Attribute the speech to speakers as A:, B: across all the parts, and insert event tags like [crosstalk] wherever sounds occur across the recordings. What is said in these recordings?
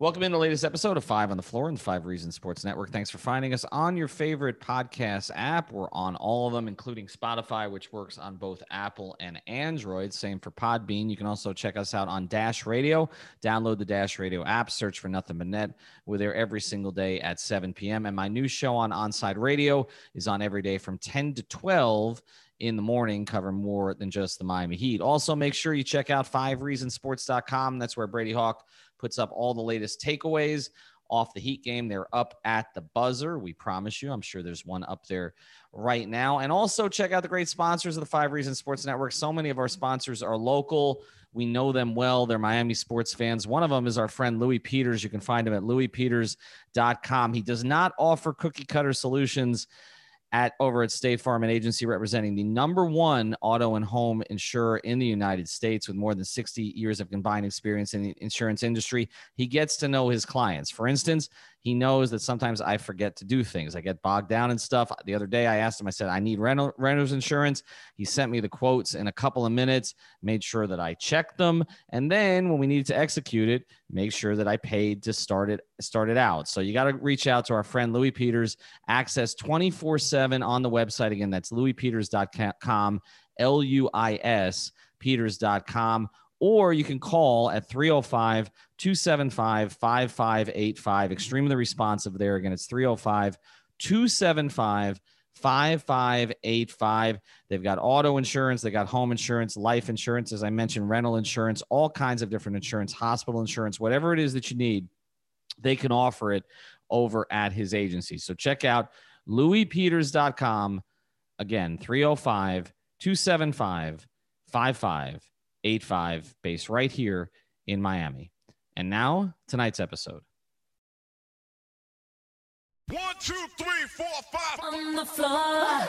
A: Welcome in the latest episode of Five on the Floor and Five Reasons Sports Network. Thanks for finding us on your favorite podcast app. We're on all of them, including Spotify, which works on both Apple and Android. Same for Podbean. You can also check us out on Dash Radio. Download the Dash Radio app, search for Nothing But Net. We're there every single day at 7 p.m. And my new show on Onside Radio is on every day from 10 to 12 in the morning cover more than just the Miami Heat. Also, make sure you check out fivereasonsports.com. That's where Brady Hawk puts up all the latest takeaways off the Heat game. They're up at the buzzer. We promise you. I'm sure there's one up there right now. And also check out the great sponsors of the Five Reasons Sports Network. So many of our sponsors are local. We know them well. They're Miami sports fans. One of them is our friend Luis Peters. You can find him at luispeters.com. He does not offer cookie cutter solutions at over at State Farm, an agency representing the number one auto and home insurer in the United States with more than 60 years of combined experience in the insurance industry. He gets to know his clients. For instance, he knows that sometimes I forget to do things. I get bogged down and stuff. The other day, I asked him, I said, I need rental, renter's insurance. He sent me the quotes in a couple of minutes, made sure that I checked them. And then when we needed to execute it, make sure that I paid to start it, start it out. So you got to reach out to our friend Luis Peters, access 24 7 on the website. Again, that's luispeters.com, L U I S, peters.com or you can call at 305 275 5585. Extremely responsive there. Again, it's 305 275 5585. They've got auto insurance, they got home insurance, life insurance, as I mentioned, rental insurance, all kinds of different insurance, hospital insurance, whatever it is that you need, they can offer it over at his agency. So check out luispeters.com. Again, 305 275 5585, based right here in Miami. And now, tonight's episode.
B: One, two, three, four, five.
C: on the floor.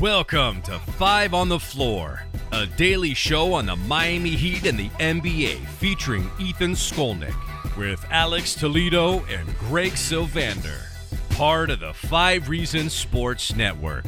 D: Welcome to Five on the Floor, a daily show on the Miami Heat and the NBA featuring Ethan Skolnick with Alex Toledo and Greg Sylvander, part of the Five Reasons Sports Network.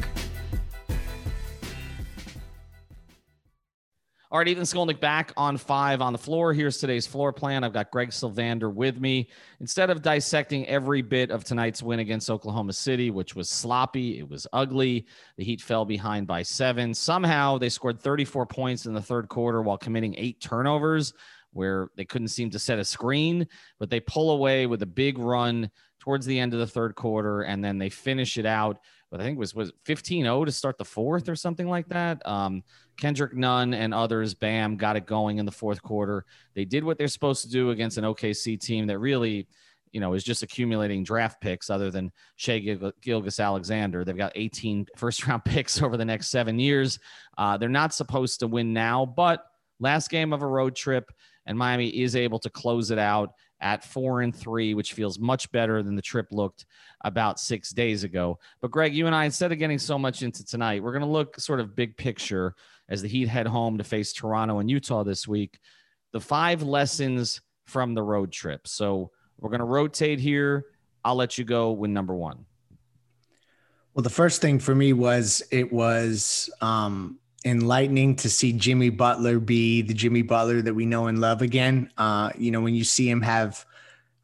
A: All right, Ethan Skolnick back on five on the floor. Here's today's floor plan. I've got Greg Sylvander with me. Instead of dissecting every bit of tonight's win against Oklahoma City, which was sloppy, it was ugly. The Heat fell behind by seven. Somehow they scored 34 points in the third quarter while committing eight turnovers, where they couldn't seem to set a screen, but they pull away with a big run towards the end of the third quarter, and then they finish it out. But I think it was was 15-0 to start the fourth or something like that. Um, Kendrick Nunn and others, bam, got it going in the fourth quarter. They did what they're supposed to do against an OKC team that really, you know, is just accumulating draft picks other than Shai Gil- Gilgeous-Alexander. They've got 18 [laughs] first round picks over the next seven years. Uh, they're not supposed to win now, but last game of a road trip, and Miami is able to close it out at four and three, which feels much better than the trip looked about six days ago. But Greg, you and I, instead of getting so much into tonight, we're going to look sort of big picture as the Heat head home to face Toronto and Utah this week. The five lessons from the road trip. So we're going to rotate here. I'll let you go with number one.
E: Well, the first thing for me was it was um, enlightening to see Jimmy Butler be the Jimmy Butler that we know and love again. Uh, you know, when you see him have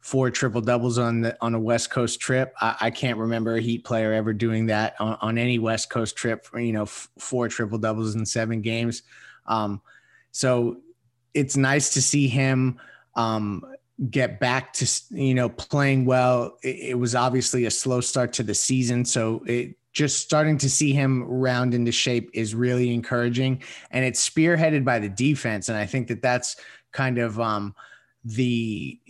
E: four triple doubles on the on a West Coast trip, I, I can't remember a Heat player ever doing that on, on any West Coast trip. You know, f- four triple doubles in seven games. Um, so it's nice to see him um, get back to you know playing well. It, it was obviously a slow start to the season, so it just starting to see him round into shape is really encouraging, and it's spearheaded by the defense, and I think that that's kind of um, the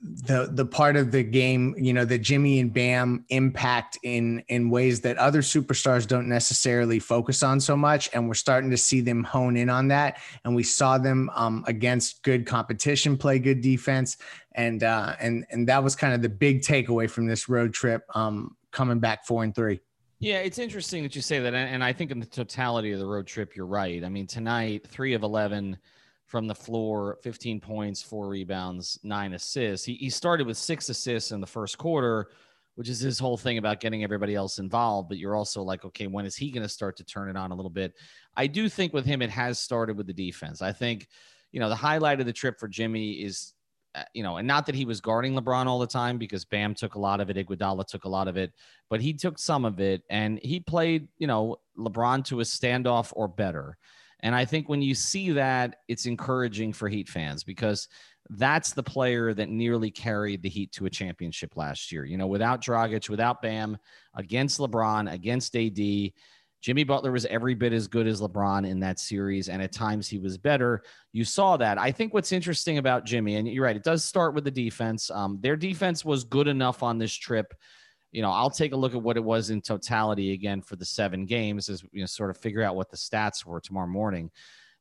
E: the the part of the game you know that Jimmy and Bam impact in in ways that other superstars don't necessarily focus on so much. And we're starting to see them hone in on that. And we saw them um, against good competition play good defense. And uh, and and that was kind of the big takeaway from this road trip um, coming back 4 and 3
A: Yeah, it's interesting that you say that. And I think in the totality of the road trip, you're right. I mean, tonight, three of 11 from the floor, 15 points, four rebounds, nine assists. He, he started with six assists in the first quarter, which is his whole thing about getting everybody else involved. But you're also like, okay, when is he going to start to turn it on a little bit? I do think with him, it has started with the defense. I think, you know, the highlight of the trip for Jimmy is Uh, you know, and not that he was guarding LeBron all the time because Bam took a lot of it, Iguodala took a lot of it, but he took some of it and he played, you know, LeBron to a standoff or better. And I think when you see that, it's encouraging for Heat fans because that's the player that nearly carried the Heat to a championship last year. You know, without Dragic, without Bam, against LeBron, against AD, Jimmy Butler was every bit as good as LeBron in that series, and at times he was better. You saw that. I think what's interesting about Jimmy, and you're right, it does start with the defense. Um, their defense was good enough on this trip. You know, I'll take a look at what it was in totality again for the seven games as you know, sort of figure out what the stats were tomorrow morning.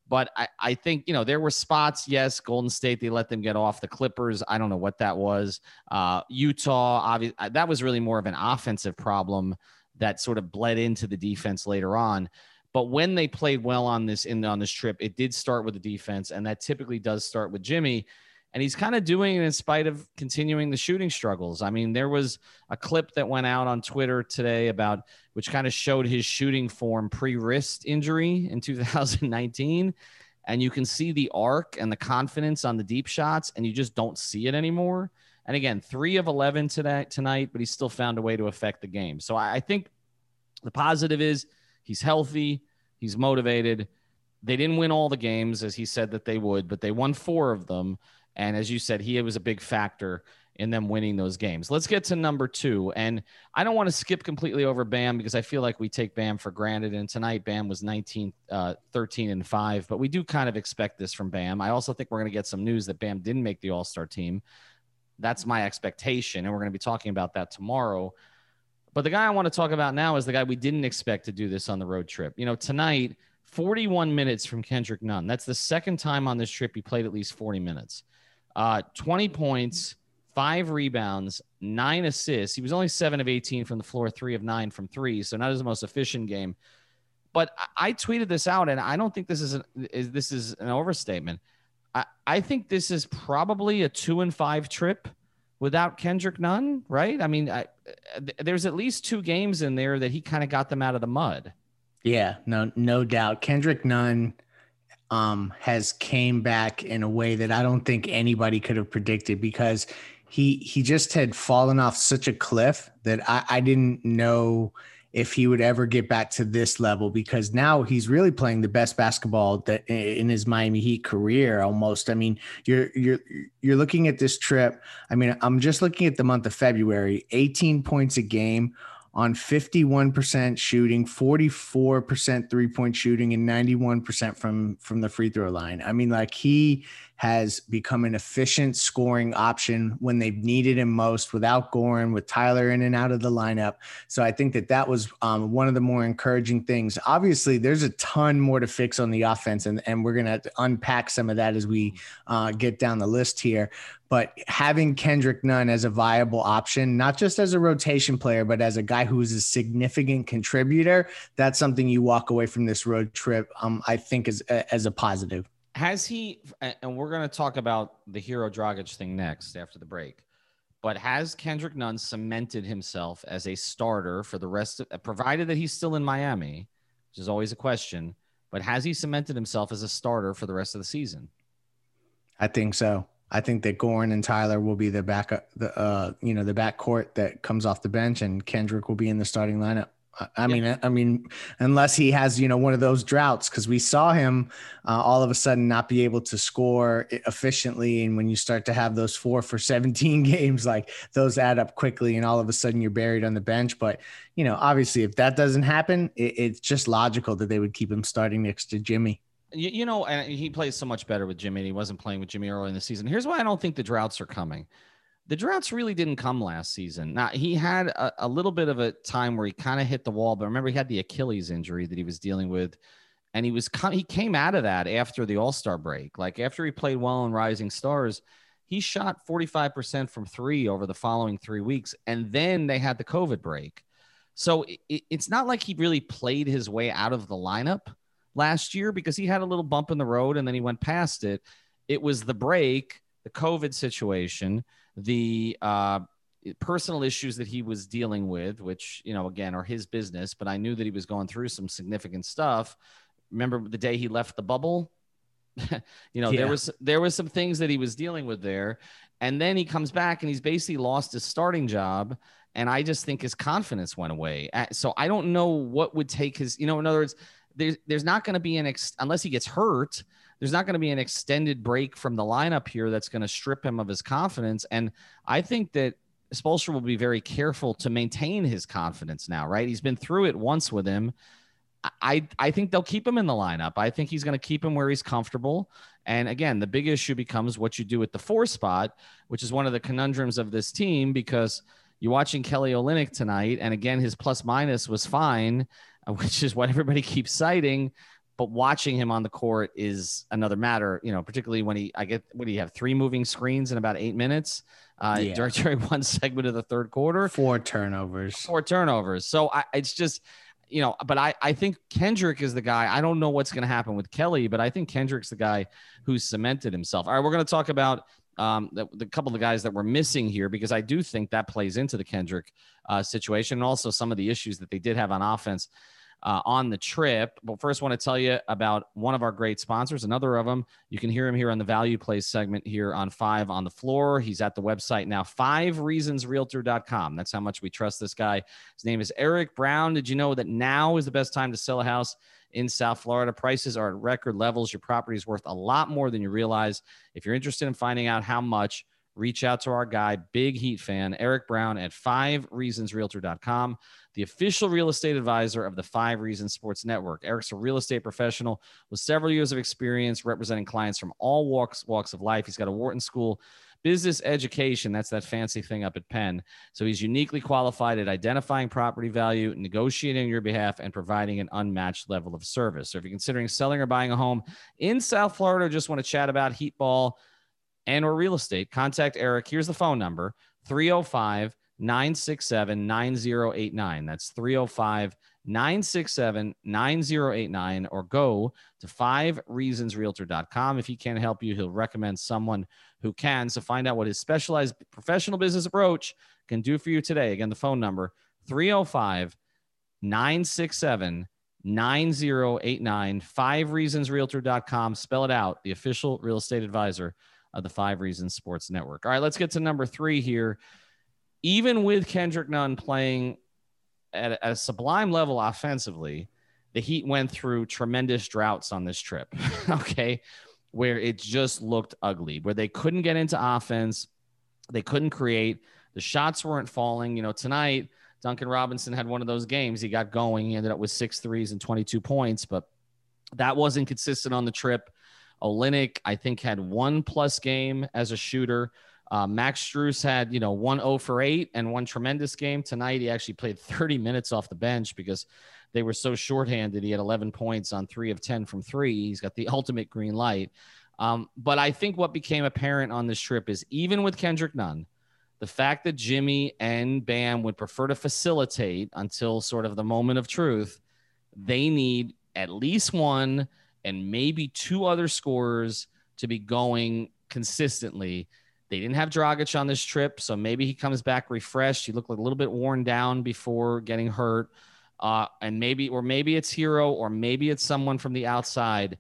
A: But I, I think, you know, there were spots. Yes, Golden State, they let them get off the Clippers. I don't know what that was. Uh, Utah, obviously, that was really more of an offensive problem that sort of bled into the defense later on. But when they played well on this in on this trip, it did start with the defense, and that typically does start with Jimmy. And he's kind of doing it in spite of continuing the shooting struggles. I mean, there was a clip that went out on Twitter today about which kind of showed his shooting form pre wrist injury in [laughs] 2019. And you can see the arc and the confidence on the deep shots, and you just don't see it anymore. And again, three of 11 today, tonight, but he's still found a way to affect the game. So I, I think the positive is he's healthy, he's motivated. They didn't win all the games as he said that they would, but they won four of them. And as you said, he was a big factor in them winning those games. Let's get to number two. And I don't want to skip completely over Bam because I feel like we take Bam for granted. And tonight, Bam was 19, uh, 13, and 5. But we do kind of expect this from Bam. I also think we're going to get some news that Bam didn't make the All Star team. That's my expectation. And we're going to be talking about that tomorrow. But the guy I want to talk about now is the guy we didn't expect to do this on the road trip. You know, tonight, 41 minutes from Kendrick Nunn. That's the second time on this trip he played at least 40 minutes. Uh, 20 points, five rebounds, nine assists. He was only seven of 18 from the floor, three of nine from three. So not his most efficient game. But I tweeted this out, and I don't think this is, an, is this is an overstatement. I, I think this is probably a two and five trip without Kendrick Nunn, right? I mean, I, there's at least two games in there that he kind of got them out of the mud.
E: Yeah, no, no doubt. Kendrick Nunn um, has came back in a way that I don't think anybody could have predicted because he he just had fallen off such a cliff that I, I didn't know if he would ever get back to this level because now he's really playing the best basketball that in his Miami Heat career almost. I mean, you're you're you're looking at this trip. I mean, I'm just looking at the month of February, 18 points a game on 51% shooting, 44% three-point shooting and 91% from from the free throw line. I mean like he has become an efficient scoring option when they've needed him most without Goran, with Tyler in and out of the lineup. So I think that that was um, one of the more encouraging things. Obviously, there's a ton more to fix on the offense, and, and we're going to unpack some of that as we uh, get down the list here. But having Kendrick Nunn as a viable option, not just as a rotation player, but as a guy who is a significant contributor, that's something you walk away from this road trip, um, I think, is as a positive
A: has he and we're going to talk about the Herro Dragic thing next after the break but has kendrick nunn cemented himself as a starter for the rest of provided that he's still in miami which is always a question but has he cemented himself as a starter for the rest of the season?
E: I think so. I think that goran and tyler will be the back the uh you know the back court that comes off the bench and kendrick will be in the starting lineup I mean, yeah. I mean, unless he has, you know, one of those droughts, because we saw him uh, all of a sudden not be able to score efficiently, and when you start to have those four for [laughs] seventeen games, like those add up quickly, and all of a sudden you're buried on the bench. But you know, obviously, if that doesn't happen, it, it's just logical that they would keep him starting next to Jimmy.
A: You, you know, and he plays so much better with Jimmy, and he wasn't playing with Jimmy early in the season. Here's why I don't think the droughts are coming the droughts really didn't come last season. Now he had a, a little bit of a time where he kind of hit the wall, but remember he had the Achilles injury that he was dealing with, and he was he came out of that after the All Star break. Like after he played well in Rising Stars, he shot 45% from three over the following three weeks, and then they had the COVID break. So it, it's not like he really played his way out of the lineup last year because he had a little bump in the road and then he went past it. It was the break, the COVID situation the uh, personal issues that he was dealing with, which, you know, again, are his business, but I knew that he was going through some significant stuff. Remember the day he left the bubble? [laughs] you know,
E: Yeah.
A: there was there was some things that he was dealing with there, and then he comes back and he's basically lost his starting job. And I just think his confidence went away. So I don't know what would take his, you know, in other words, there's there's not going to be an ex unless he gets hurt. There's not going to be an extended break from the lineup here that's going to strip him of his confidence. And I think that Spoelstra will be very careful to maintain his confidence now, right? He's been through it once with him. I I think they'll keep him in the lineup. I think he's going to keep him where he's comfortable. And again, the big issue becomes what you do with the four spot, which is one of the conundrums of this team because you're watching Kelly Olynyk tonight, and again, his plus minus was fine, [laughs] which is what everybody keeps citing. But watching him on the court is another matter, you know, particularly when he, I get, what do you have, three moving screens in about eight minutes uh,
E: Yeah.
A: during, [laughs] during one segment of the third quarter
E: Four turnovers.
A: four turnovers. So I, it's just, you know, but I, I think Kendrick is the guy. I don't know what's going to happen with Kelly, but I think Kendrick's the guy who's cemented himself. All right, we're going to talk about um, the, the couple of guys that we're missing here because I do think that plays into the Kendrick uh, situation and also some of the issues that they did have on offense. Uh, on the trip. But first, I want to tell you about one of our great sponsors, another of them. You can hear him here on the Value Plays segment here on Five on the Floor. He's at the website now, fivereasonsrealtor.com. That's how much we trust this guy. His name is Eric Brown. Did you know that now is the best time to sell a house in South Florida? Prices are at record levels. Your property is worth a lot more than you realize. If you're interested in finding out how much, reach out to our guy, big Heat fan, Eric Brown at fivereasonsrealtor.com, the official real estate advisor of the Five Reasons Sports Network. Eric's a real estate professional with several years of experience representing clients from all walks walks of life. He's got a Wharton School business education. That's that fancy thing up at Penn. So he's uniquely qualified at identifying property value, negotiating on your behalf, and providing an unmatched level of service. So if you're considering selling or buying a home in South Florida, or just want to chat about heat ball and or real estate, contact Eric. Here's the phone number 305 967 9089. That's 305 967 9089 or go to 5reasonsrealtor.com. If he can't help you, he'll recommend someone who can. So find out what his specialized professional business approach can do for you today. Again, the phone number 305 967 9089 5reasonsrealtor.com. Spell it out, the official real estate advisor of the Five Reasons Sports Network. All right, let's get to number three here. Even with Kendrick Nunn playing at, a- at a sublime level offensively, the Heat went through tremendous droughts on this trip. [laughs] okay. Where it just looked ugly, where they couldn't get into offense, they couldn't create, the shots weren't falling. You know, tonight, Duncan Robinson had one of those games. He got going. He ended up with six threes and 22 points, but that wasn't consistent on the trip. Olynyk, I think, had one plus game as a shooter. Uh, Max Strus had, you know, one 0 for 8 and one tremendous game. Tonight, he actually played [laughs] 30 minutes off the bench because they were so shorthanded. He had 11 points on three of 10 from three. He's got the [laughs] ultimate green light. Um, but I think what became apparent on this trip is even with Kendrick Nunn, the fact that Jimmy and Bam would prefer to facilitate until sort of the moment of truth, they need at least one and maybe two other scorers to be going consistently. They didn't have Dragic on this trip, so maybe he comes back refreshed. He looked like a little bit worn down before getting hurt. Uh, and maybe, or maybe it's Herro, or maybe it's someone from the outside.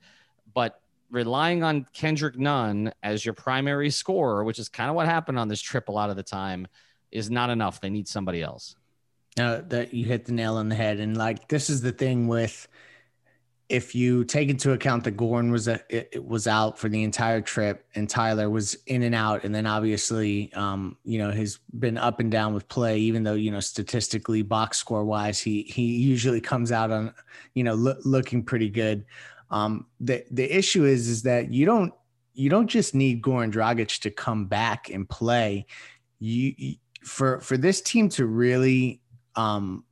A: But relying on Kendrick Nunn as your primary scorer, which is kind of what happened on this trip a lot of the time, is not enough. They need somebody else.
E: No, that you hit the nail on the head. And like this is the thing with if you take into account that Goran was a, it, was out for the entire trip and Tyler was in and out, and then obviously, um, you know, has been up and down with play. Even though you know statistically, box score wise, he he usually comes out on, you know, loo- looking pretty good. Um, the the issue is is that you don't you don't just need Goran Dragic to come back and play. You- for for this team to really um,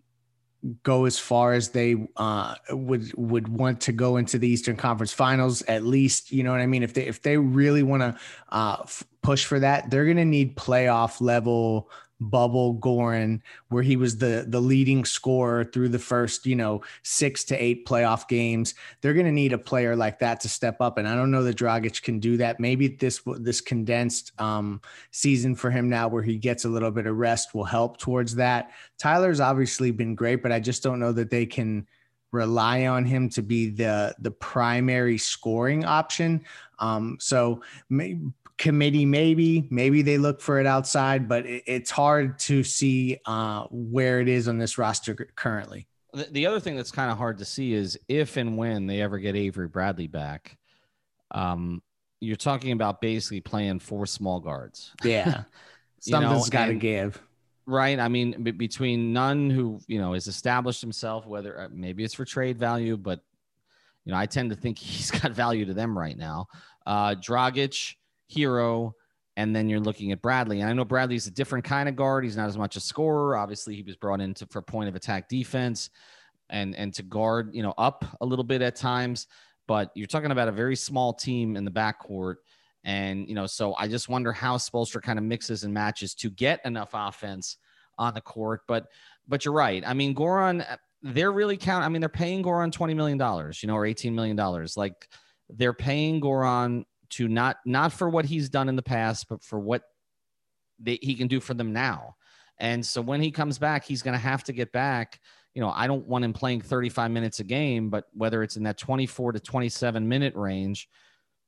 E: go as far as they uh, would would want to go into the Eastern Conference Finals. At least, you know what I mean. If they if they really want to uh, f- push for that, they're going to need playoff level bubble Goran, where he was the the leading scorer through the first you know six to eight playoff games. They're going to need a player like that to step up, and I don't know that Dragic can do that. Maybe this this condensed um, season for him now, where he gets a little bit of rest, will help towards that. Tyler's obviously been great, but I just don't know that they can rely on him to be the the primary scoring option. Um, so may, committee maybe maybe they look for it outside, but it, it's hard to see uh, where it is on this roster currently.
A: The, the other thing that's kind of hard to see is if and when they ever get Avery Bradley back. Um, you're talking about basically playing four small guards.
E: Yeah, [laughs] something's got to give
A: right? I mean, b- between Nunn, who you know has established himself, whether uh, maybe it's for trade value, but you know, I tend to think [laughs] he's got value to them right now. Uh, Dragic, Herro, and then you're looking at Bradley. And I know Bradley's a different kind of guard. He's not as much a scorer. Obviously, he was brought into for point of attack defense and and to guard, you know, up a little bit at times. But you're talking about a very small team in the backcourt and, you know, so I just wonder how Spoelstra kind of mixes and matches to get enough offense on the court. But, but you're right. I mean, Goran, uh, they're really count. I mean, they're paying Goran $20 million, you know, or $18 million. Like they're paying Goran to not, not for what he's done in the past, but for what they, he can do for them now. And so when he comes back, he's going to have to get back. You know, I don't want him playing 35 minutes a game, but whether it's in that 24 to 27 minute range,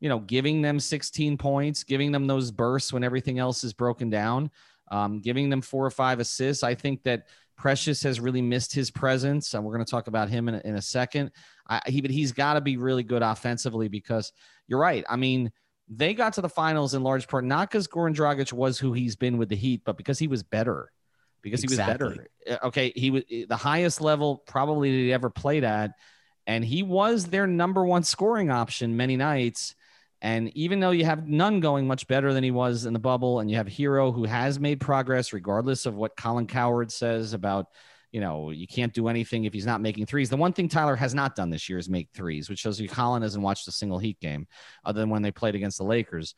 A: you know, giving them 16 points, giving them those bursts when everything else is broken down, um, giving them four or five assists. I think that Precious has really missed his presence, and we're going to talk about him in a, in a second. I, he, but he's got to be really good offensively because you're right. I mean, they got to the finals in large part not because Goran Dragic was who he's been with the Heat, but because he was better. Because exactly. he was better. Uh, okay, he was the highest level probably that he ever played at, and he was their number one scoring option many nights and even though you have Nunn going much better than he was in the bubble, and you have Herro who has made progress, regardless of what Colin Cowherd says about, you know, you can't do anything if he's not making threes. The one thing Tyler has not done this year is make threes, which shows you Colin hasn't watched a single Heat game other than when they played against the Lakers.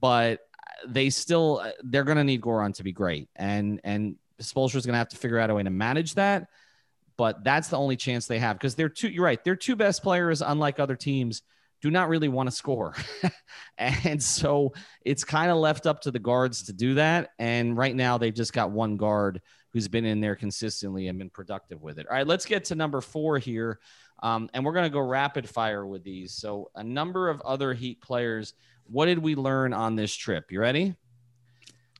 A: But they still they're going to need Goran to be great, and and Spoelstra is going to have to figure out a way to manage that. But that's the only chance they have because they're two. You're right. They're two best players, unlike other teams do not really want to score. [laughs] and so it's kind of left up to the guards to do that. And right now they've just got one guard who's been in there consistently and been productive with it. All right, let's get to number four here. Um, and we're going to go rapid fire with these. So, a number of other Heat players. What did we learn on this trip? You ready?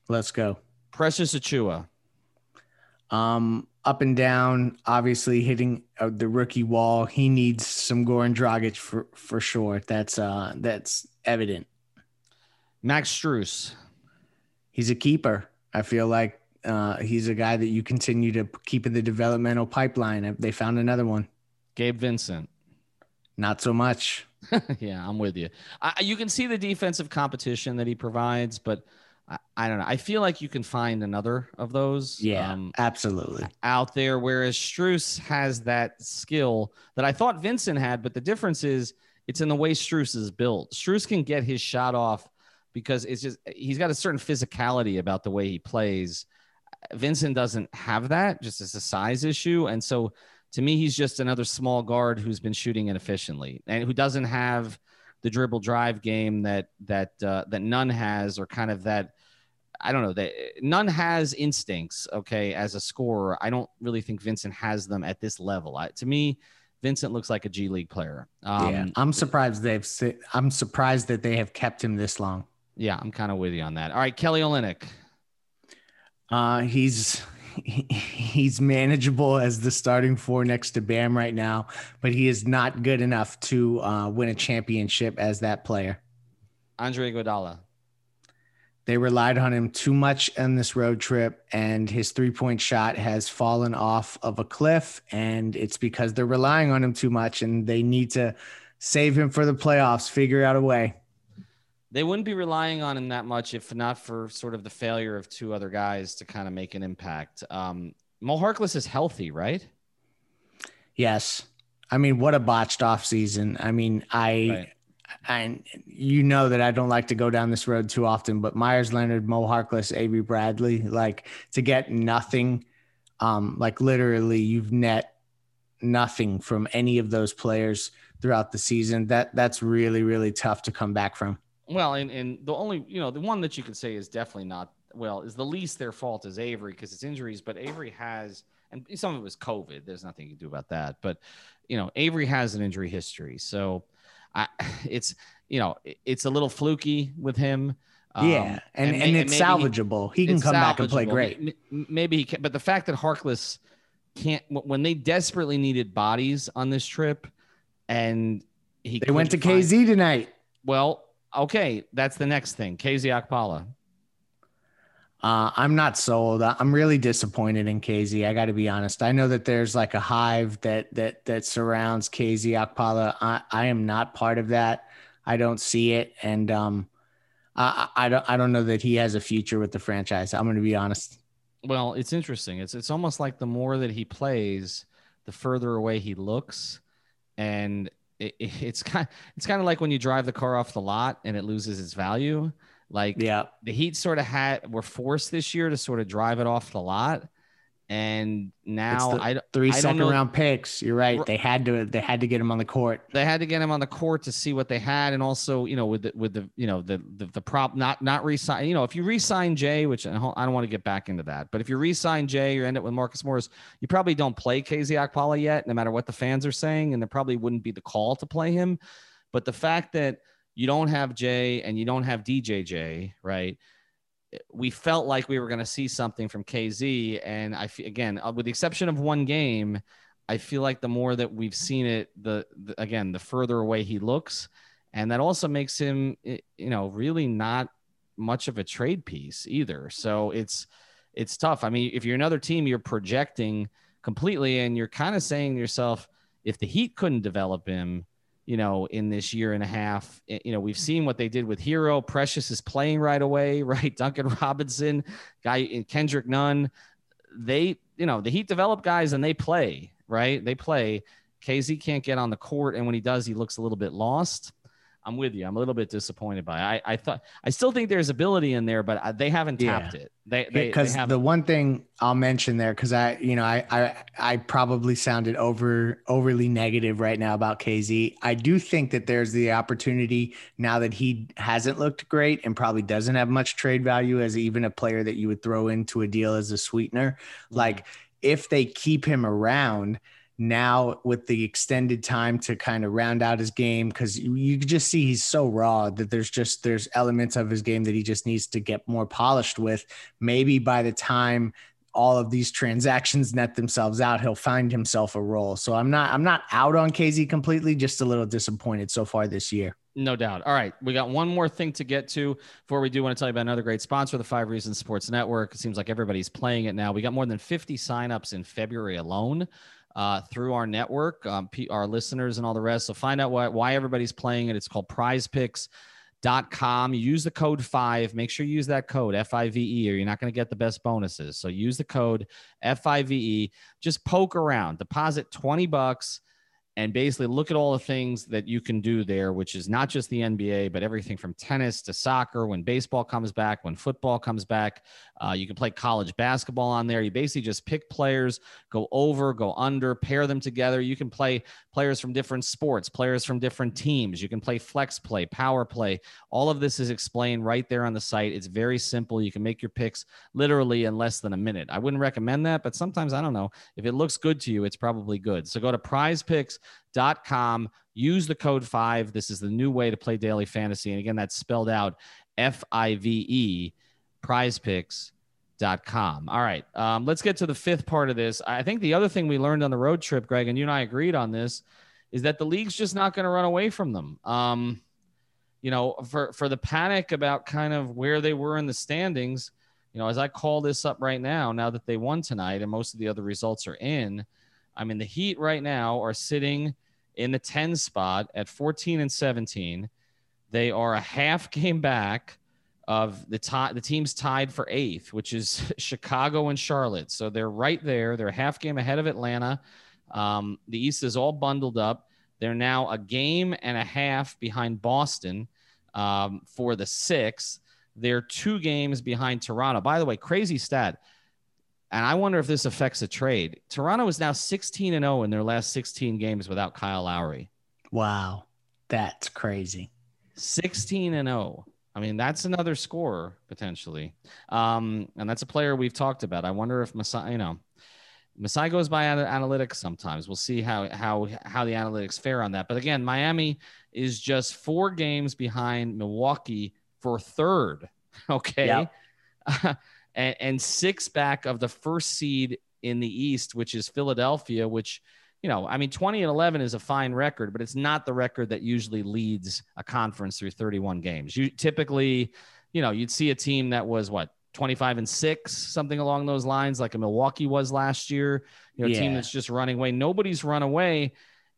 E: Let's go.
A: Precious Achiuwa.
E: Um, up and down, obviously hitting uh, the rookie wall. He needs some Goran Dragic for for sure. That's uh that's evident.
A: Max Strus.
E: He's a keeper. I feel like uh, he's a guy that you continue to keep in the developmental pipeline. They found another one.
A: Gabe Vincent.
E: Not so much. [laughs]
A: yeah, I'm with you. I, you can see the defensive competition that he provides, but I, I, don't know. I feel like you can find another of those.
E: Yeah, um, absolutely.
A: Out there, whereas Strus has that skill that I thought Vincent had, but the difference is it's in the way Strus is built. Strus can get his shot off because it's just he's got a certain physicality about the way he plays. Vincent doesn't have that, just as a size issue, and so to me, he's just another small guard who's been shooting inefficiently and who doesn't have the dribble drive game that that uh, that Nunn has, or kind of that I don't know that Nunn has instincts. Okay, as a scorer, I don't really think Vincent has them at this level. I, to me, Vincent looks like a G League player.
E: Um, yeah, I'm surprised they've. I'm surprised that they have kept him this long.
A: Yeah, I'm kind of with you on that. All right, Kelly Olynyk.
E: Uh, he's [laughs] he's manageable as the starting four next to Bam right now, but he is not good enough to uh, win a championship as that player.
A: Andre Iguodala.
E: They relied on him too much on this road trip, and his three point shot has fallen off of a cliff. And it's because they're relying on him too much, and they need to save him for the playoffs, figure out a way.
A: They wouldn't be relying on him that much if not for sort of the failure of two other guys to kind of make an impact. Um, Mo Harkless is healthy, right?
E: Yes. I mean, what a botched off season. I mean, I. Right and you know that I don't like to go down this road too often, but Meyers Leonard, Mo Harkless, Avery Bradley, like to get nothing, um, like literally you've net nothing from any of those players throughout the season. That that's really, really tough to come back from.
A: Well, and, and the only, you know, the one that you could say is definitely not well, is the least their fault is Avery because it's injuries, but Avery has and some of it was COVID. There's nothing you can do about that. But you know, Avery has an injury history, so I, [sighs] it's you know, it's a little fluky with him.
E: Yeah, um, and, and, and it's salvageable. He, he can come back and play great.
A: Maybe he can, but the fact that Harkless can't when they desperately needed bodies on this trip, and he
E: they went to find, KZ tonight.
A: Well, okay, that's the next thing. KZ Okpala.
E: Uh, I'm not sold. I'm really disappointed in KZ. I got to be honest. I know that there's like a hive that that that surrounds KZ Okpala. I, I am not part of that. I don't see it, and um, I, I don't I don't know that he has a future with the franchise. I'm going to be honest.
A: Well, it's interesting. It's it's almost like the more that he plays, the further away he looks, and it, [laughs] it's kind it's kind of like when you drive the car off the lot and it loses its value. Like
E: yeah,
A: the Heat sort of had were forced this year to sort of drive it off the lot and now I
E: three I second round picks. You're right. They had to they had to get him on the court.
A: They had to get him on the court to see what they had, and also you know with the with the you know the the, the prop not not resign. You know if you resign Jae, which I don't want to get back into that, but if you resign Jae, you end up with Marcus Morris. You probably don't play KZ Okpala yet, no matter what the fans are saying, and there probably wouldn't be the call to play him. But the fact that you don't have Jae and you don't have DJJ, right? we felt like we were going to see something from KZ. And I again, uh, with the exception of one game, I feel like the more that we've seen it, the, the again, the further away he looks, and that also makes him, you know, really not much of a trade piece either. So it's it's tough. I mean, if you're another team, you're projecting completely, and you're kind of saying to yourself, if the Heat couldn't develop him, you know, in this year and a half. Eh, you know, we've mm. seen what they did with Herro. Precious is playing right away, [laughs] right? Duncan Robinson, guy eh, Kendrick Nunn. They, you know, the Heat develop guys and they play, right? They play. KZ can't get on the court, and when he does, he looks a little bit lost. I'm with you. I'm a little bit disappointed by. It. I I thought I still think there's ability in there, but uh, they haven't tapped yeah. it. They
E: because the one thing I'll mention there because I you know I I I probably sounded over overly negative right now about KZ. I do think that there's the opportunity now that he hasn't looked great and probably doesn't have much trade value as even a player that you would throw into a deal as a sweetener. Like if they keep him around now with the extended time to kind of round out his game because you, you just see he's so raw that there's just there's elements of his game that he just needs to get more polished with maybe by the time all of these [laughs] transactions net themselves out he'll find himself a role so i'm not i'm not out on kz completely just a little disappointed so far this year
A: no doubt. All right. We got one more thing to get to before we do want to tell you about another great sponsor, the Five Reasons Sports Network. It seems like everybody's playing it now. We got more than 50 signups in February alone uh, through our network, um, P- our listeners and all the rest. So find out why, why everybody's playing it. It's called prizepicks.com. You use the code five. Make sure you use that code F I V E, or you're not going to get the best bonuses. So use the code F I V E. Just poke around, deposit 20 bucks and basically look at all the things that you can do there, which is not just the NBA, but everything from tennis to soccer. When baseball comes back, when football comes back, uh, you can play college basketball on there. You basically just pick players, go over, go under, pair them together. You can play players from different sports, players from different teams. You can play flex play, power play. All of this is explained right there on the site. It's very simple. You can make your picks literally in less than a minute. I wouldn't recommend that, but sometimes I don't know. If it looks good to you, it's probably good. So go to prizepicks.com, use the code five. This is the new way to play daily fantasy. And again, that's spelled out F I V E prizepicks.com. All right. Um, let's get to the fifth part of this. I think the other thing we learned on the road trip, Greg, and you and I agreed on this, is that the league's just not going to run away from them. Um, you know, for, for the panic about kind of where they were in the standings, you know, as I call this up right now, now that they won tonight and most of the other results are in, I mean, the Heat right now are sitting in the 10 spot at 14 and 17. They are a half game back of the tie, the teams tied for eighth, which is [laughs] Chicago and Charlotte. So they're right there. They're a half game ahead of Atlanta. Um, the East is all bundled up. They're now a game and a half behind Boston um, for the sixth. They're two games behind Toronto. By the way, crazy stat. And I wonder if this affects a trade. Toronto is now 16 and 0 in their last 16 games without Kyle Lowry.
E: Wow. That's crazy.
A: 16 and 0. I mean, that's another scorer potentially. Um, and that's a player we've talked about. I wonder if Masai, you know, Masai goes by ana- analytics sometimes. We'll see how how how the analytics fare on that. But again, Miami is just four games behind Milwaukee for third. [laughs] Okay.
E: Yep. [laughs]
A: and, and six back of the first seed in the East, which is Philadelphia, which, you know, I mean, 20 and 11 is a fine record, but it's not the record that usually leads a conference through 31 games. You typically, you know, you'd see a team that was what 25 and six, something along those lines, like a Milwaukee was last year, you know, a team that's just running away. Nobody's run away.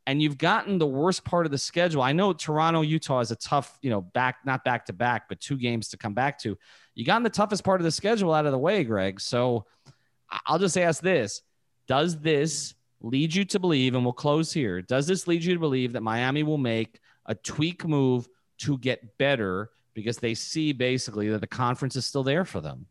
A: And you've gotten the worst part of the schedule. I know Toronto, Utah is a tough, you know, back, not back to back, but two games to come back to. You gotten the toughest part of the schedule out of the way, Greg. So I'll just ask this Does this lead you to believe, and we'll close here, does this lead you to believe that Miami will make a tweak move to get better because they see basically that the conference is still there for them?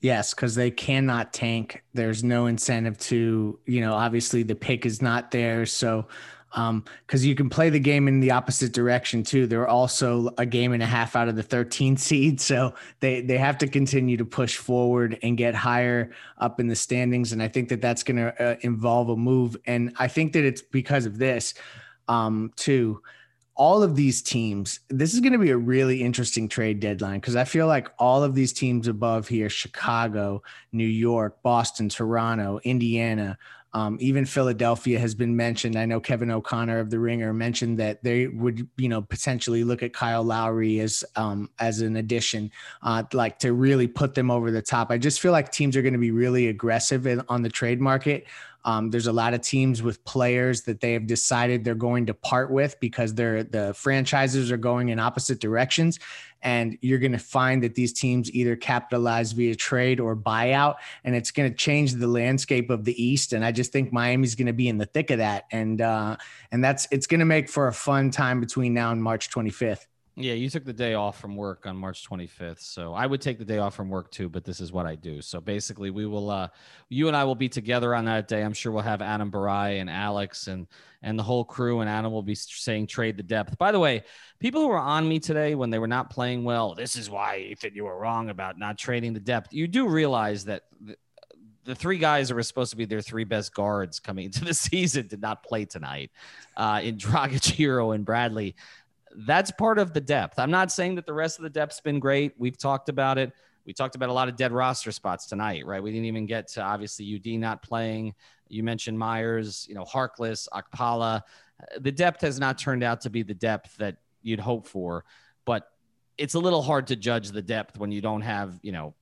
E: Yes, because they cannot tank. There's no incentive to, you know, obviously the pick is not there. So, um, because you can play the game in the opposite direction too. They're also a game and a half out of the 13 [laughs] seed. So they, they have to continue to push forward and get higher up in the standings. And I think that that's going to uh, involve a move. And I think that it's because of this, um, too all of these teams, this is going to be a really interesting trade deadline because I feel like all of these teams above here Chicago, New York, Boston, Toronto, Indiana, um, even Philadelphia has been mentioned. I know Kevin O'Connor of the Ringer mentioned that they would, you know, potentially look at Kyle Lowry as um, as an addition, uh, like to really put them over the top. I just feel like teams are going to be really aggressive in, on the trade market. Um, there's a lot of teams with players that they have decided they're going to part with because they're the franchises are going in opposite directions. And you're going to find that these teams either capitalize via trade or buyout, and it's going to change the landscape of the East. And I just think Miami's going to be in the thick of that, and uh, and that's it's going to make for a fun time between now and March 25th.
A: Yeah, you took the day off from work on March 25th. So I would take the day off from work too, but this is what I do. So basically, we will, uh, you and I will be together on that day. I'm sure we'll have Adam Barai and Alex and and the whole crew, and Adam will be saying trade the depth. By the way, people who were on me today when they were not playing well, this is why Ethan, you were wrong about not trading the depth. You do realize that. The, the three guys that were supposed to be their three best guards coming into the [laughs] season did not play tonight uh, in Dragic, Herro, and Bradley that's part of the depth. I'm not saying that the rest of the depth's been great. We've talked about it. We talked about a lot of dead roster spots tonight, right? We didn't even get to obviously UD not playing. You mentioned Meyers, you know, Harkless, Okpala. The depth has not turned out to be the depth that you'd hope for, but it's a little hard to judge the depth when you don't have, you know,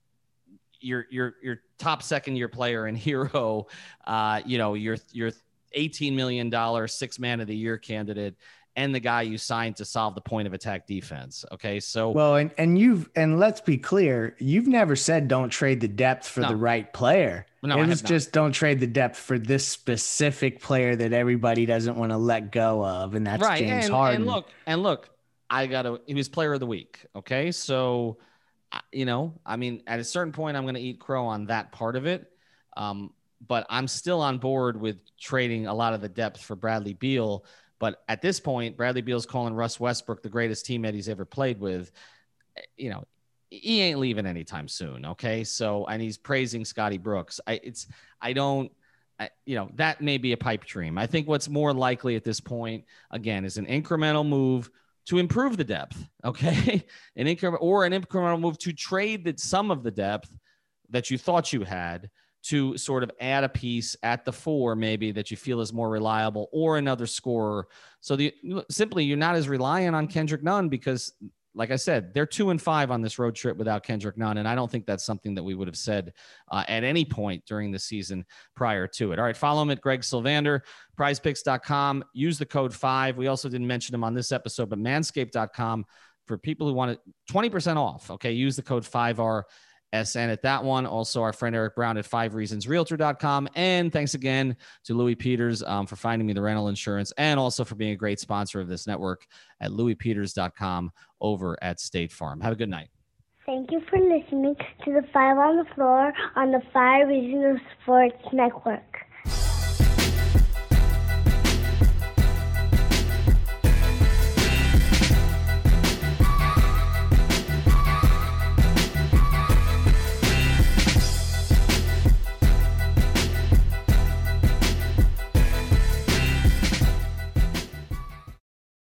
A: your your your top second year player and [laughs] Herro, uh, you know, your your 18 million dollar six man of the year candidate and the guy you signed to solve the point of attack defense. Okay. So,
E: Well, and and you've and let's be clear, you've never said don't trade the depth for
A: No.
E: the right player.
A: No,
E: it was just don't trade the depth for this specific player that everybody doesn't want to let go of, and that's
A: right.
E: James
A: and,
E: Harden.
A: and look, and look, I got to, he was player of the week. Okay. So, you know, I mean, at a certain point, I'm going to eat crow on that part of it. Um, but I'm still on board with trading a lot of the depth for Bradley Beal. But at this point, Bradley Beal's calling Russ Westbrook the greatest teammate he's ever played with. You know, he ain't leaving anytime soon. Okay. So, and he's praising Scotty Brooks. I, it's, I don't, I, you know, that may be a pipe dream. I think what's more likely at this point, again, is an incremental move to improve the depth. [laughs] Okay. an increment or an incremental move to trade that some of the depth that you thought you had to sort of add a piece at the four, maybe that you feel is more reliable or another scorer. So the simply you're not as reliant on Kendrick Nunn because like I said, they're two and five on this road trip without Kendrick Nunn. And I don't think that's something that we would have said uh, at any point during the season prior to it. All right. Follow him at Greg Sylvander, prizepicks.com. Use the code five. We also didn't mention him on this episode, but manscaped.com for people who want it 20% off. Okay. Use the code 5R. SN at that one. Also, our friend Eric Brown at five reasonsrealtor.com. And thanks again to Luis Peters um, for finding me the rental insurance and also for being a great sponsor of this network at luispeters.com over at State Farm. Have a good night.
C: Thank you for listening to the Five on the Floor on the Five Regional Sports Network.